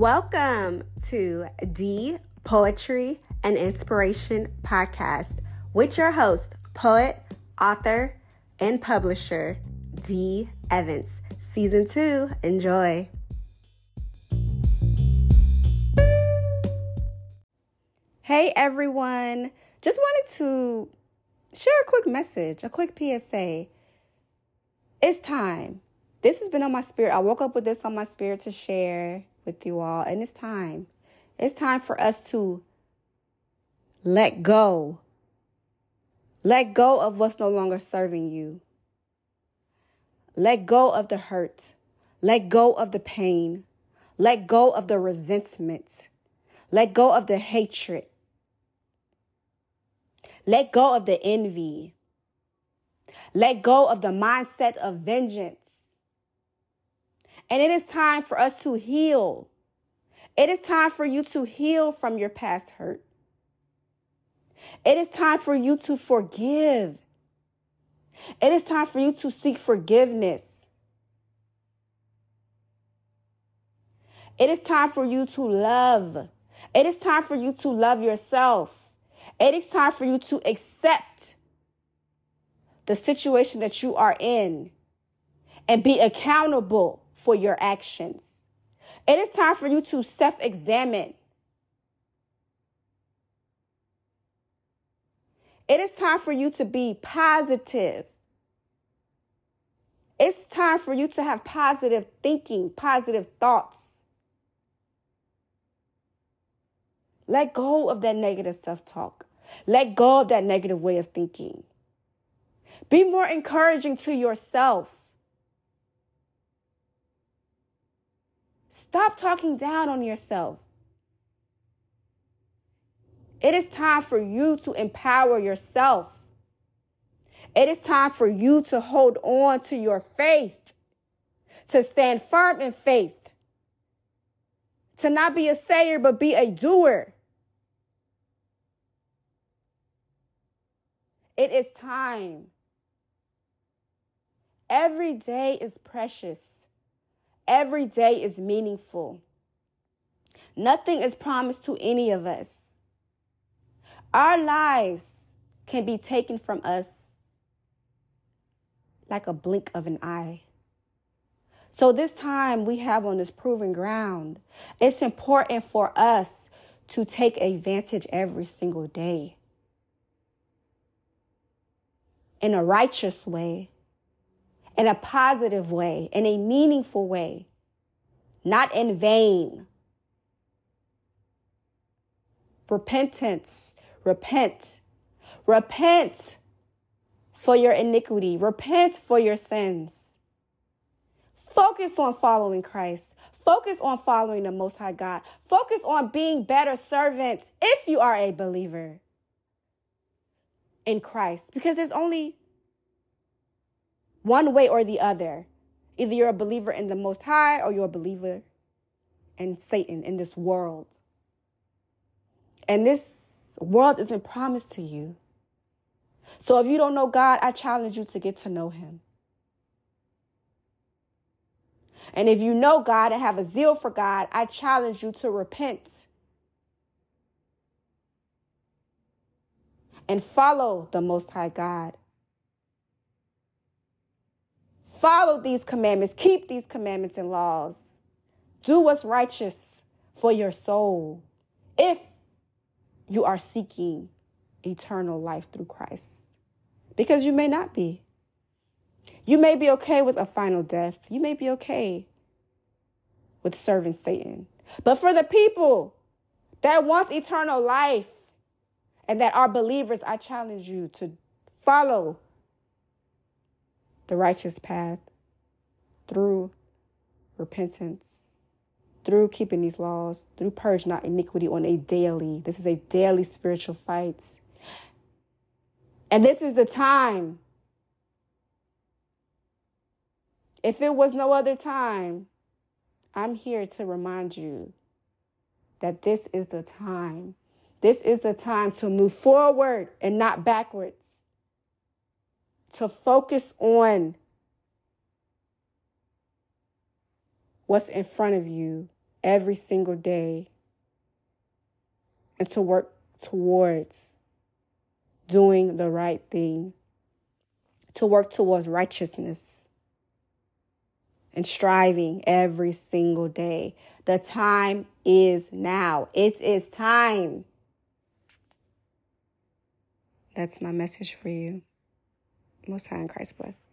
Welcome to D Poetry and Inspiration Podcast with your host, poet, author, and publisher, D Evans. Season 2. Enjoy. Hey everyone. Just wanted to share a quick message, a quick PSA. It's time. This has been on my spirit. I woke up with this on my spirit to share with you all, and it's time. It's time for us to let go. Let go of what's no longer serving you. Let go of the hurt. Let go of the pain. Let go of the resentment. Let go of the hatred. Let go of the envy. Let go of the mindset of vengeance. And it is time for us to heal. It is time for you to heal from your past hurt. It is time for you to forgive. It is time for you to seek forgiveness. It is time for you to love. It is time for you to love yourself. It is time for you to accept the situation that you are in and be accountable for your actions. It is time for you to self examine. It is time for you to be positive. It's time for you to have positive thinking, positive thoughts. Let go of that negative self talk. Let go of that negative way of thinking. Be more encouraging to yourself. Stop talking down on yourself. It is time for you to empower yourself. It is time for you to hold on to your faith, to stand firm in faith, to not be a sayer, but be a doer. It is time. Every day is precious. Every day is meaningful. Nothing is promised to any of us. Our lives can be taken from us like a blink of an eye. So, this time we have on this proven ground, it's important for us to take advantage every single day in a righteous way, in a positive way, in a meaningful way, not in vain. Repentance, repent, repent for your iniquity, repent for your sins. Focus on following Christ. Focus on following the Most High God. Focus on being better servants if you are a believer in Christ because there's only one way or the other. Either you're a believer in the Most High or you're a believer in Satan, in this world. And this world isn't promised to you. So if you don't know God, I challenge you to get to know Him. And if you know God and have a zeal for God, I challenge you to repent and follow the Most High God. Follow these commandments, keep these commandments and laws. Do what's righteous for your soul if you are seeking eternal life through Christ. Because you may not be. You may be okay with a final death. You may be okay with serving Satan. But for the people that want eternal life, and that are believers, I challenge you to follow the righteous path through repentance, through keeping these laws, through purge not iniquity on a daily. This is a daily spiritual fight. And this is the time. If it was no other time, I'm here to remind you that this is the time this is the time to move forward and not backwards. To focus on what's in front of you every single day and to work towards doing the right thing, to work towards righteousness and striving every single day. The time is now. It is time. That's my message for you. Most High in Christ bless.